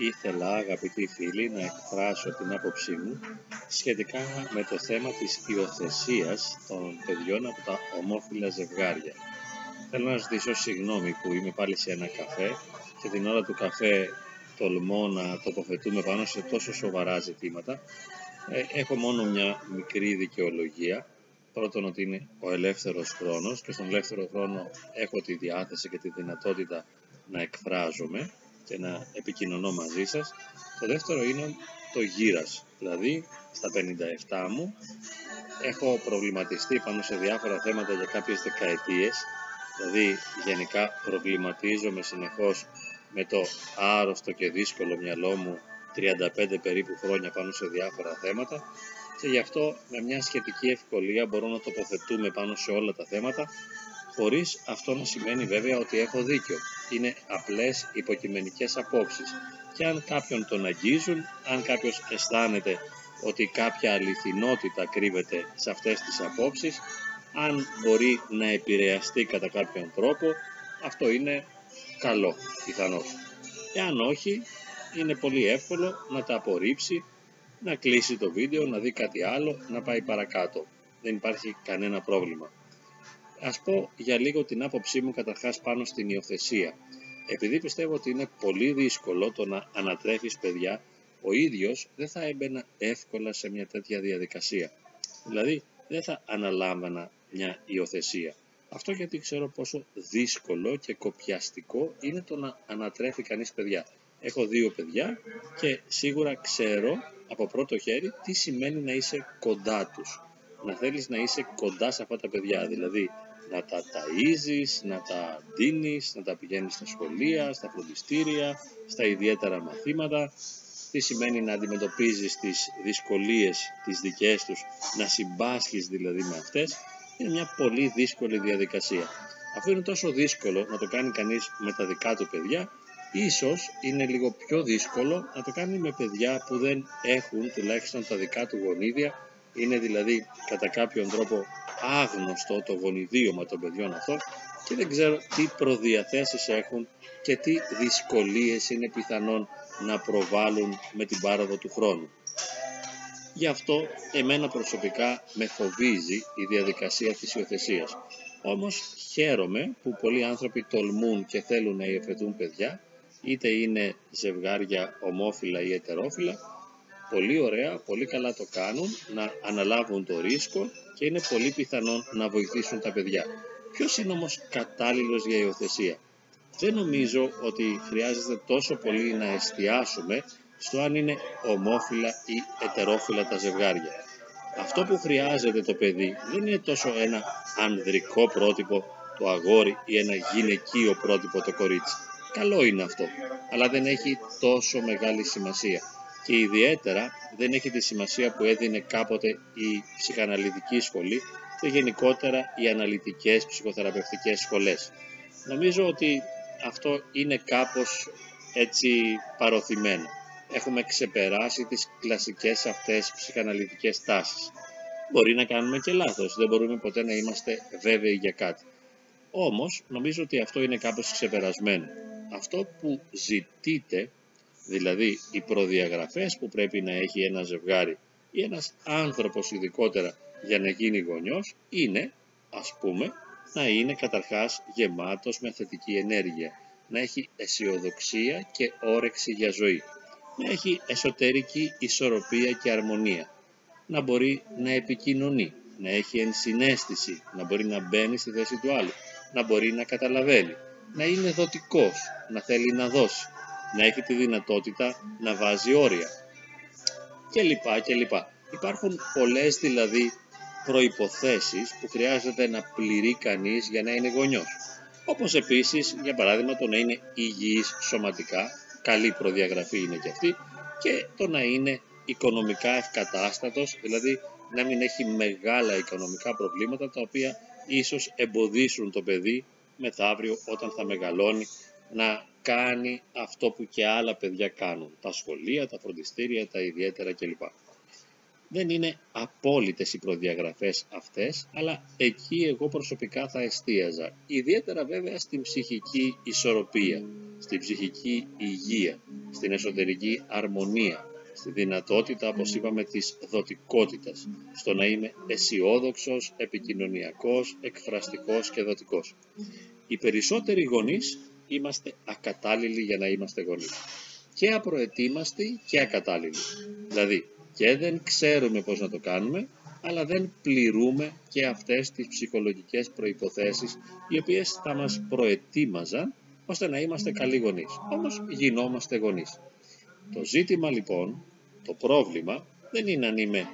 ήθελα αγαπητοί φίλοι να εκφράσω την άποψή μου σχετικά με το θέμα της υιοθεσίας των παιδιών από τα ομόφυλα ζευγάρια. Θέλω να ζητήσω συγγνώμη που είμαι πάλι σε ένα καφέ και την ώρα του καφέ τολμώ να τοποθετούμε πάνω σε τόσο σοβαρά ζητήματα. Ε, έχω μόνο μια μικρή δικαιολογία. Πρώτον ότι είναι ο ελεύθερος χρόνος και στον ελεύθερο χρόνο έχω τη διάθεση και τη δυνατότητα να εκφράζομαι και να επικοινωνώ μαζί σας. Το δεύτερο είναι το γύρας, δηλαδή στα 57 μου έχω προβληματιστεί πάνω σε διάφορα θέματα για κάποιες δεκαετίες, δηλαδή γενικά προβληματίζομαι συνεχώς με το άρρωστο και δύσκολο μυαλό μου 35 περίπου χρόνια πάνω σε διάφορα θέματα και γι' αυτό με μια σχετική ευκολία μπορώ να τοποθετούμε πάνω σε όλα τα θέματα χωρίς αυτό να σημαίνει βέβαια ότι έχω δίκιο. Είναι απλές υποκειμενικές απόψεις και αν κάποιον τον αγγίζουν, αν κάποιος αισθάνεται ότι κάποια αληθινότητα κρύβεται σε αυτές τις απόψεις, αν μπορεί να επηρεαστεί κατά κάποιον τρόπο, αυτό είναι καλό πιθανώς. Εάν όχι, είναι πολύ εύκολο να τα απορρίψει, να κλείσει το βίντεο, να δει κάτι άλλο, να πάει παρακάτω. Δεν υπάρχει κανένα πρόβλημα. Ας πω για λίγο την άποψή μου καταρχάς πάνω στην υιοθεσία. Επειδή πιστεύω ότι είναι πολύ δύσκολο το να ανατρέφεις παιδιά, ο ίδιος δεν θα έμπαινα εύκολα σε μια τέτοια διαδικασία. Δηλαδή δεν θα αναλάμβανα μια υιοθεσία. Αυτό γιατί ξέρω πόσο δύσκολο και κοπιαστικό είναι το να ανατρέφει κανείς παιδιά. Έχω δύο παιδιά και σίγουρα ξέρω από πρώτο χέρι τι σημαίνει να είσαι κοντά τους. Να θέλεις να είσαι κοντά σε αυτά τα παιδιά, δηλαδή να τα ταΐζεις, να τα δίνεις, να τα πηγαίνεις στα σχολεία, στα φροντιστήρια, στα ιδιαίτερα μαθήματα, τι σημαίνει να αντιμετωπίζεις τις δυσκολίες τις δικές τους, να συμπάσχεις δηλαδή με αυτές, είναι μια πολύ δύσκολη διαδικασία. Αυτό είναι τόσο δύσκολο να το κάνει κανείς με τα δικά του παιδιά, ίσως είναι λίγο πιο δύσκολο να το κάνει με παιδιά που δεν έχουν τουλάχιστον τα δικά του γονίδια, είναι δηλαδή κατά κάποιον τρόπο άγνωστο το γονιδίωμα των παιδιών αυτών και δεν ξέρω τι προδιαθέσεις έχουν και τι δυσκολίες είναι πιθανόν να προβάλλουν με την πάροδο του χρόνου. Γι' αυτό εμένα προσωπικά με φοβίζει η διαδικασία της υιοθεσίας. Όμως χαίρομαι που πολλοί άνθρωποι τολμούν και θέλουν να υιοθετούν παιδιά, είτε είναι ζευγάρια ομόφυλα ή ετερόφυλα, πολύ ωραία, πολύ καλά το κάνουν, να αναλάβουν το ρίσκο και είναι πολύ πιθανόν να βοηθήσουν τα παιδιά. Ποιος είναι όμως κατάλληλος για υιοθεσία; Δεν νομίζω ότι χρειάζεται τόσο πολύ να εστιάσουμε στο αν είναι ομόφυλα ή ετερόφυλα τα ζευγάρια. Αυτό που χρειάζεται το παιδί δεν είναι τόσο ένα ανδρικό πρότυπο το αγόρι ή ένα γυναικείο πρότυπο το κορίτσι. Καλό είναι αυτό, αλλά δεν έχει τόσο μεγάλη σημασία και ιδιαίτερα δεν έχει τη σημασία που έδινε κάποτε η ψυχαναλυτική σχολή και γενικότερα οι αναλυτικές ψυχοθεραπευτικές σχολές. Νομίζω ότι αυτό είναι κάπως έτσι παροθυμένο. Έχουμε ξεπεράσει τις κλασικές αυτές ψυχαναλυτικές τάσεις. Μπορεί να κάνουμε και λάθος, δεν μπορούμε ποτέ να είμαστε βέβαιοι για κάτι. Όμως, νομίζω ότι αυτό είναι κάπως ξεπερασμένο. Αυτό που ζητείτε δηλαδή οι προδιαγραφές που πρέπει να έχει ένα ζευγάρι ή ένας άνθρωπος ειδικότερα για να γίνει γονιός είναι, ας πούμε, να είναι καταρχάς γεμάτος με θετική ενέργεια, να έχει αισιοδοξία και όρεξη για ζωή, να έχει εσωτερική ισορροπία και αρμονία, να μπορεί να επικοινωνεί, να έχει ενσυναίσθηση, να μπορεί να μπαίνει στη θέση του άλλου, να μπορεί να καταλαβαίνει, να είναι δοτικός, να θέλει να δώσει, να έχει τη δυνατότητα να βάζει όρια και λοιπά και λοιπά. Υπάρχουν πολλές δηλαδή προϋποθέσεις που χρειάζεται να πληρεί κανείς για να είναι γονιός. Όπως επίσης, για παράδειγμα, το να είναι υγιής σωματικά, καλή προδιαγραφή είναι και αυτή, και το να είναι οικονομικά ευκατάστατος, δηλαδή να μην έχει μεγάλα οικονομικά προβλήματα τα οποία ίσως εμποδίσουν το παιδί μεθαύριο όταν θα μεγαλώνει να κάνει αυτό που και άλλα παιδιά κάνουν. Τα σχολεία, τα φροντιστήρια, τα ιδιαίτερα κλπ. Δεν είναι απόλυτες οι προδιαγραφές αυτές, αλλά εκεί εγώ προσωπικά θα εστίαζα. Ιδιαίτερα βέβαια στην ψυχική ισορροπία. στην ψυχική υγεία, στην εσωτερική αρμονία, στη δυνατότητα, όπως είπαμε, της δοτικότητας, στο να είμαι αισιόδοξος, επικοινωνιακός, εκφραστικός και δοτικός. Οι περισσότεροι γονείς είμαστε ακατάλληλοι για να είμαστε γονείς. Και απροετοίμαστοι και ακατάλληλοι. Δηλαδή, και δεν ξέρουμε πώς να το κάνουμε, αλλά δεν πληρούμε και αυτές τις ψυχολογικές προϋποθέσεις οι οποίες θα μας προετοίμαζαν ώστε να είμαστε καλοί γονείς. Όμως γινόμαστε γονείς. Το ζήτημα λοιπόν, το πρόβλημα, δεν είναι αν είμαι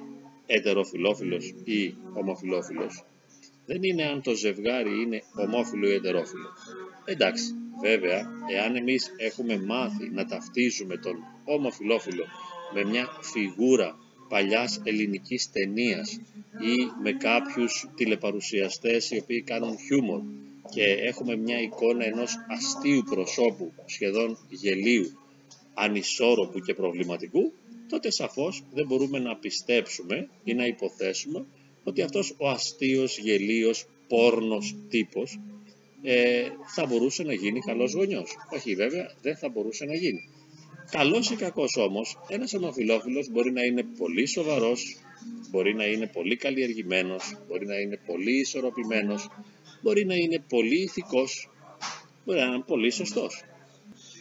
ετεροφιλόφιλος ή ομοφιλόφιλος. Δεν είναι αν το ζευγάρι είναι ομόφιλο ή ετερόφιλο. Εντάξει, βέβαια, εάν εμείς έχουμε μάθει να ταυτίζουμε τον ομοφιλόφιλο με μια φιγούρα παλιάς ελληνικής ταινίας ή με κάποιους τηλεπαρουσιαστές οι οποίοι κάνουν χιούμορ και έχουμε μια εικόνα ενός αστείου προσώπου, σχεδόν γελίου, ανισόρροπου και προβληματικού, τότε σαφώς δεν μπορούμε να πιστέψουμε ή να υποθέσουμε ότι αυτός ο αστείος, γελίος, πόρνος τύπος ε, θα μπορούσε να γίνει καλός γονιός. Όχι βέβαια, δεν θα μπορούσε να γίνει. Καλός ή κακός όμως, ένας ομοφιλόφιλος μπορεί να είναι πολύ σοβαρός, μπορεί να είναι πολύ καλλιεργημένος, μπορεί να είναι πολύ ισορροπημένος, μπορεί να είναι πολύ ηθικός, μπορεί να είναι πολύ σωστός.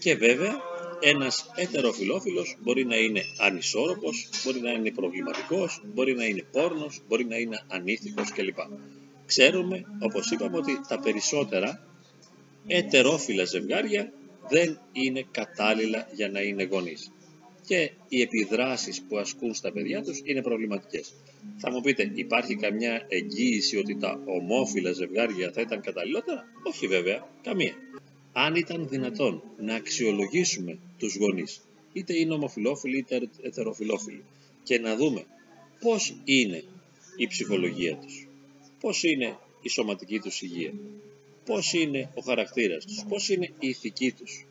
Και βέβαια ένας ετεροφιλόφιλος μπορεί να είναι ανισόρροπος, μπορεί να είναι προβληματικός, μπορεί να είναι πόρνος, μπορεί να είναι ανήθικος κλπ. Ξέρουμε, όπως είπαμε, ότι τα περισσότερα ετερόφιλα ζευγάρια δεν είναι κατάλληλα για να είναι γονείς. Και οι επιδράσεις που ασκούν στα παιδιά τους είναι προβληματικές. Θα μου πείτε, υπάρχει καμιά εγγύηση ότι τα ομόφυλα ζευγάρια θα ήταν καταλληλότερα; Όχι βέβαια, καμία. Αν ήταν δυνατόν να αξιολογήσουμε τους γονείς, είτε είναι ομοφιλόφιλοι είτε ετεροφιλόφιλοι, και να δούμε πώς είναι η ψυχολογία τους, πώς είναι η σωματική τους υγεία, πώς είναι ο χαρακτήρας τους, πώς είναι η ηθική τους,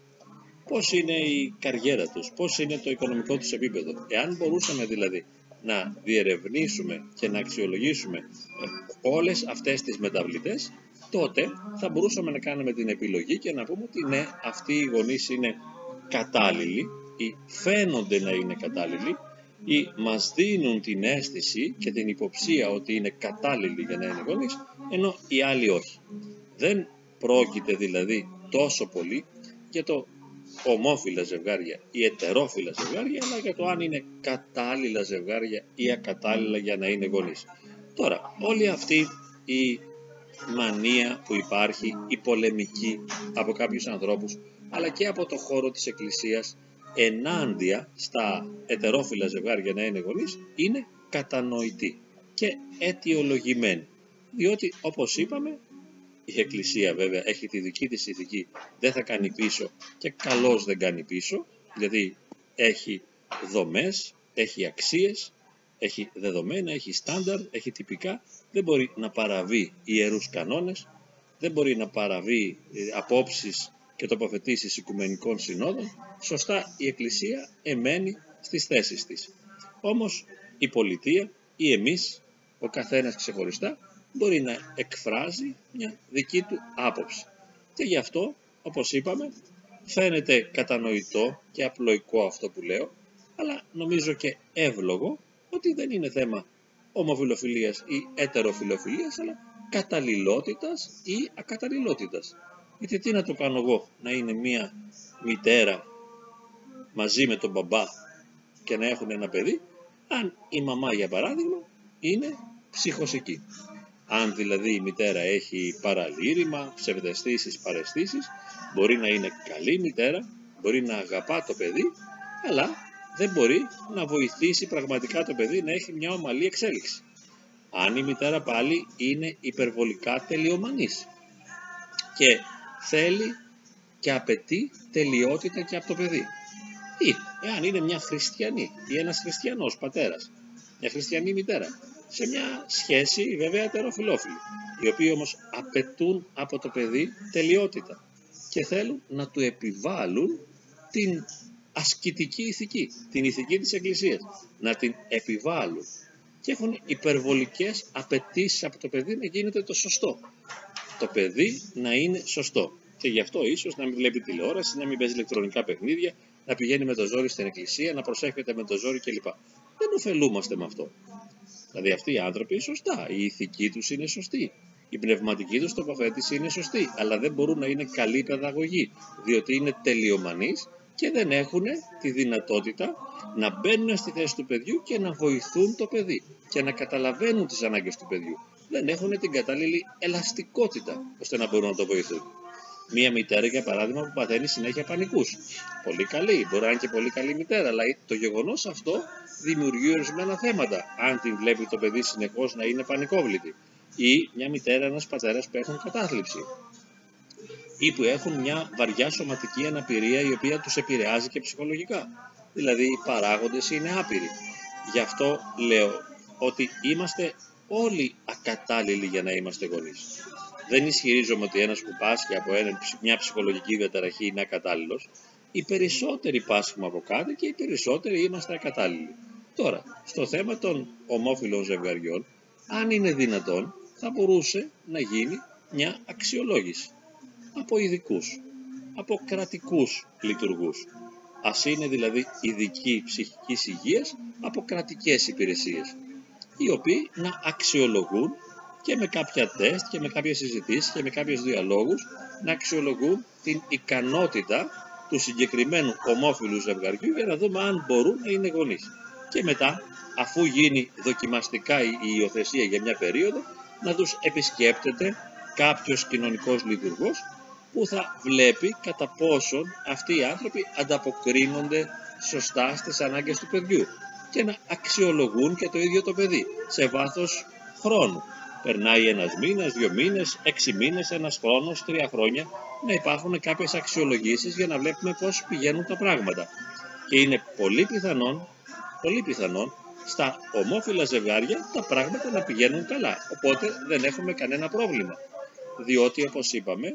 πώς είναι η καριέρα τους, πώς είναι το οικονομικό τους επίπεδο; Εάν μπορούσαμε δηλαδή να διερευνήσουμε και να αξιολογήσουμε ε, όλες αυτές τις μεταβλητές, τότε θα μπορούσαμε να κάνουμε την επιλογή και να πούμε ότι ναι, αυτοί οι γονείς είναι κατάλληλοι ή φαίνονται να είναι κατάλληλοι ή μας δίνουν την αίσθηση και την υποψία ότι είναι κατάλληλοι για να είναι γονείς, ενώ οι άλλοι όχι. Δεν πρόκειται δηλαδή τόσο πολύ για το ομόφυλα ζευγάρια ή ετερόφυλα ζευγάρια, αλλά για το αν είναι κατάλληλα ζευγάρια ή ακατάλληλα για να είναι γονείς. Τώρα, όλη αυτή η μανία που υπάρχει, η πολεμική από κάποιους ανθρώπους, αλλά και από το χώρο της Εκκλησίας, ενάντια στα ετερόφυλα ζευγάρια να είναι γονείς, είναι κατανοητή και αιτιολογημένη. Διότι, όπως είπαμε, η Εκκλησία βέβαια έχει τη δική της ηθική, δεν θα κάνει πίσω και καλώς δεν κάνει πίσω, γιατί έχει δομές, έχει αξίες, έχει δεδομένα, έχει στάνταρ, έχει τυπικά, δεν μπορεί να παραβεί ιερούς κανόνες, δεν μπορεί να παραβεί ε, απόψεις και τοποθετήσεις οικουμενικών συνόδων, σωστά η Εκκλησία εμένει στις θέσεις της. Όμως η πολιτεία ή εμείς, ο καθένας ξεχωριστά, μπορεί να εκφράζει μια δική του άποψη. Και γι' αυτό, όπως είπαμε, φαίνεται κατανοητό και απλοϊκό αυτό που λέω, αλλά νομίζω και εύλογο ότι δεν είναι θέμα ομοφιλοφιλίας ή ετεροφιλοφιλίας, αλλά καταλληλότητας ή ακαταλληλότητας. Γιατί τι να το κάνω εγώ, να είναι μία μητέρα μαζί με τον μπαμπά και να έχουν ένα παιδί, αν η μαμά για παράδειγμα είναι ψυχοσική. Αν δηλαδή η μητέρα έχει παραλήρημα, ψευδεστήσεις, παρεστήσεις, μπορεί να είναι καλή μητέρα, μπορεί να αγαπά το παιδί, αλλά δεν μπορεί να βοηθήσει πραγματικά το παιδί να έχει μια ομαλή εξέλιξη. Αν η μητέρα πάλι είναι υπερβολικά τελειομανής και θέλει και απαιτεί τελειότητα και από το παιδί. Ή εάν είναι μια χριστιανή ή ένας χριστιανός πατέρας, μια χριστιανή μητέρα σε μια σχέση βέβαια ετεροφιλόφιλη, οι οποίοι όμως απαιτούν από το παιδί τελειότητα και θέλουν να του επιβάλλουν την ασκητική ηθική, την ηθική της Εκκλησίας, να την επιβάλλουν και έχουν υπερβολικές απαιτήσεις από το παιδί να γίνεται το σωστό. Το παιδί να είναι σωστό. Και γι' αυτό ίσως να μην βλέπει τηλεόραση, να μην παίζει ηλεκτρονικά παιχνίδια, να πηγαίνει με το ζόρι στην εκκλησία, να προσέχεται με το ζόρι κλπ. Δεν ωφελούμαστε με αυτό. Δηλαδή αυτοί οι άνθρωποι σωστά, η ηθική τους είναι σωστή. Η πνευματική τους τοποθέτηση είναι σωστή, αλλά δεν μπορούν να είναι καλή παιδαγωγή, διότι είναι τελειομανείς και δεν έχουν τη δυνατότητα να μπαίνουν στη θέση του παιδιού και να βοηθούν το παιδί και να καταλαβαίνουν τις ανάγκες του παιδιού. Δεν έχουν την κατάλληλη ελαστικότητα ώστε να μπορούν να το βοηθούν. Μία μητέρα, για παράδειγμα, που παθαίνει συνέχεια πανικούς. Πολύ καλή, μπορεί να είναι και πολύ καλή μητέρα, αλλά το γεγονός αυτό δημιουργεί ορισμένα θέματα. Αν την βλέπει το παιδί συνεχώς να είναι πανικόβλητη. Ή μια μητέρα, ένας πατέρας που έχουν κατάθλιψη ή που έχουν μια βαριά σωματική αναπηρία η οποία τους επηρεάζει και ψυχολογικά. Δηλαδή οι παράγοντες είναι άπειροι. Γι' αυτό λέω ότι είμαστε όλοι ακατάλληλοι για να είμαστε γονείς. Δεν ισχυρίζομαι ότι ένας που πάσχει από μια ψυχολογική διαταραχή είναι ακατάλληλος. Οι περισσότεροι πάσχουμε από κάτι και οι περισσότεροι είμαστε ακατάλληλοι. Τώρα, στο θέμα των ομόφυλων ζευγαριών, αν είναι δυνατόν, θα μπορούσε να γίνει μια αξιολόγηση από ειδικούς, από κρατικούς λειτουργούς. Ας είναι δηλαδή ειδικοί ψυχικής υγείας από κρατικές υπηρεσίες, οι οποίοι να αξιολογούν και με κάποια τεστ και με κάποιες συζητήσεις και με κάποιους διαλόγους να αξιολογούν την ικανότητα του συγκεκριμένου ομόφυλου ζευγαριού για να δούμε αν μπορούν να είναι γονείς. Και μετά, αφού γίνει δοκιμαστικά η υιοθεσία για μια περίοδο, να τους επισκέπτεται κάποιος κοινωνικός λειτουργός που θα βλέπει κατά πόσον αυτοί οι άνθρωποι ανταποκρίνονται σωστά στις ανάγκες του παιδιού και να αξιολογούν και το ίδιο το παιδί σε βάθος χρόνου. Περνάει ένας μήνας, δύο μήνες, έξι μήνες, ένας χρόνος, τρία χρόνια να υπάρχουν κάποιες αξιολογήσεις για να βλέπουμε πώς πηγαίνουν τα πράγματα. Και είναι πολύ πιθανόν, πολύ πιθανόν στα ομόφυλα ζευγάρια τα πράγματα να πηγαίνουν καλά. Οπότε δεν έχουμε κανένα πρόβλημα. Διότι όπως είπαμε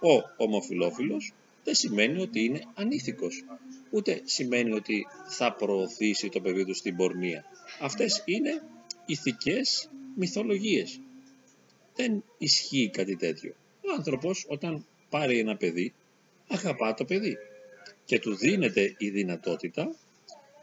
ο ομοφιλόφιλος δεν σημαίνει ότι είναι ανήθικος, ούτε σημαίνει ότι θα προωθήσει το παιδί του στην πορνεία. Αυτές είναι ηθικές μυθολογίες. Δεν ισχύει κάτι τέτοιο. Ο άνθρωπος όταν πάρει ένα παιδί, αγαπά το παιδί και του δίνεται η δυνατότητα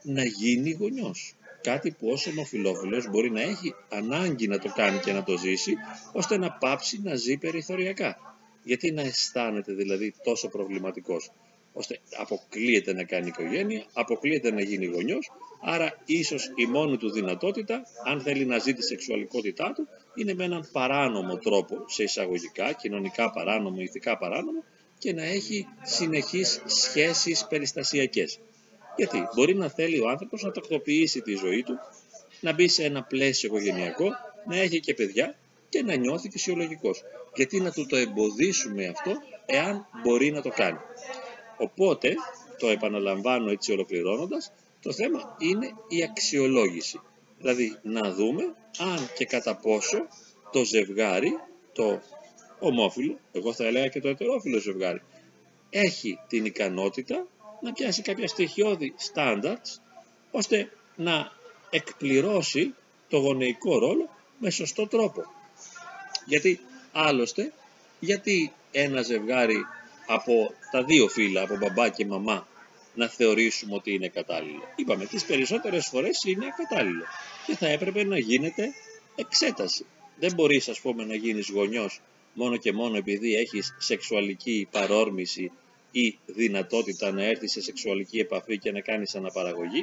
να γίνει γονιός. Κάτι που ως ομοφιλόφιλος μπορεί να έχει ανάγκη να το κάνει και να το ζήσει, ώστε να πάψει να ζει περιθωριακά. Γιατί να αισθάνεται δηλαδή τόσο προβληματικός, ώστε αποκλείεται να κάνει οικογένεια, αποκλείεται να γίνει γονιός, άρα ίσως η μόνη του δυνατότητα, αν θέλει να ζει τη σεξουαλικότητά του, είναι με έναν παράνομο τρόπο, σε εισαγωγικά, κοινωνικά παράνομο, ηθικά παράνομο, και να έχει συνεχείς σχέσεις περιστασιακές. Γιατί μπορεί να θέλει ο άνθρωπος να τακτοποιήσει τη ζωή του, να μπει σε ένα πλαίσιο οικογενειακό, να έχει και παιδιά και να νιώθει φυσιολογικός. Γιατί να του το εμποδίσουμε αυτό εάν μπορεί να το κάνει. Οπότε, το επαναλαμβάνω έτσι ολοκληρώνοντας, το θέμα είναι η αξιολόγηση. Δηλαδή να δούμε αν και κατά πόσο το ζευγάρι, το ομόφυλο, εγώ θα έλεγα και το ετερόφιλο ζευγάρι, έχει την ικανότητα να πιάσει κάποια στοιχειώδη standards ώστε να εκπληρώσει το γονεϊκό ρόλο με σωστό τρόπο. Γιατί άλλωστε, γιατί ένα ζευγάρι από τα δύο φύλλα, από μπαμπά και μαμά, να θεωρήσουμε ότι είναι κατάλληλο. Είπαμε, τις περισσότερες φορές είναι ακατάλληλο και θα έπρεπε να γίνεται εξέταση. Δεν μπορείς, ας πούμε, να γίνεις γονιός μόνο και μόνο επειδή έχεις σεξουαλική παρόρμηση ή δυνατότητα να έρθεις σε σεξουαλική επαφή και να κάνεις αναπαραγωγή,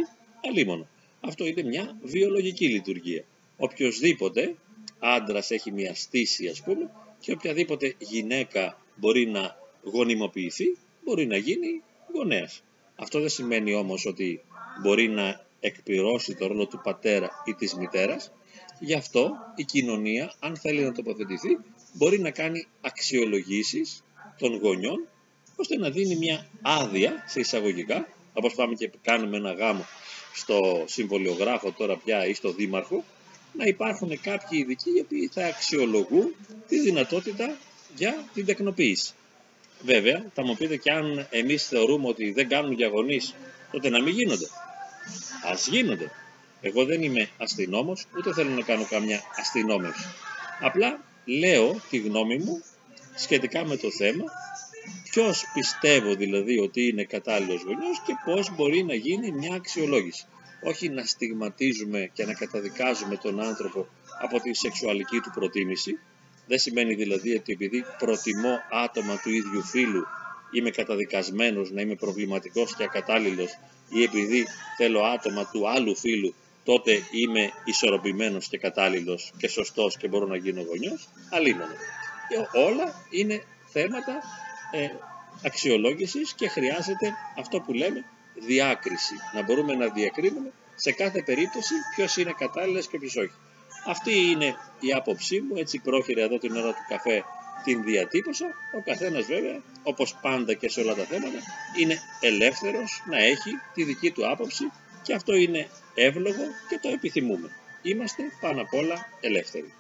αλίμονο. Αυτό είναι μια βιολογική λειτουργία. Οποιοδήποτε άντρας έχει μια στήση ας πούμε και οποιαδήποτε γυναίκα μπορεί να γονιμοποιηθεί μπορεί να γίνει γονέας. Αυτό δεν σημαίνει όμως ότι μπορεί να εκπληρώσει το ρόλο του πατέρα ή της μητέρας. Γι' αυτό η κοινωνία, αν θέλει να τοποθετηθεί, μπορεί να κάνει αξιολογήσεις των γονιών, ώστε να δίνει μια άδεια σε εισαγωγικά, όπως πάμε και κάνουμε ένα γάμο στο συμβολιογράφο τώρα πια ή στο δήμαρχο, να υπάρχουν κάποιοι ειδικοί οι οποίοι θα αξιολογούν τη δυνατότητα για την τεκνοποίηση. Βέβαια, θα μου πείτε και αν εμείς θεωρούμε ότι δεν κάνουν για γονείς, τότε να μην γίνονται. Ας γίνονται. Εγώ δεν είμαι αστυνόμος, ούτε θέλω να κάνω καμιά αστυνόμευση. Απλά λέω τη γνώμη μου σχετικά με το θέμα ποιος πιστεύω δηλαδή ότι είναι κατάλληλος γονιός και πώς μπορεί να γίνει μια αξιολόγηση. Όχι να στιγματίζουμε και να καταδικάζουμε τον άνθρωπο από τη σεξουαλική του προτίμηση. Δεν σημαίνει δηλαδή ότι επειδή προτιμώ άτομα του ίδιου φίλου είμαι καταδικασμένος να είμαι προβληματικός και ακατάλληλος ή επειδή θέλω άτομα του άλλου φίλου τότε είμαι ισορροπημένος και κατάλληλος και σωστός και μπορώ να γίνω γονιός, αλίμονο. Όλα είναι θέματα ε, αξιολόγησης και χρειάζεται αυτό που λέμε διάκριση. Να μπορούμε να διακρίνουμε σε κάθε περίπτωση ποιος είναι κατάλληλος και ποιος όχι. Αυτή είναι η άποψή μου, έτσι πρόχειρα εδώ την ώρα του καφέ την διατύπωσα. Ο καθένας βέβαια, όπως πάντα και σε όλα τα θέματα, είναι ελεύθερος να έχει τη δική του άποψη και αυτό είναι εύλογο και το επιθυμούμε. Είμαστε πάνω απ' όλα ελεύθεροι.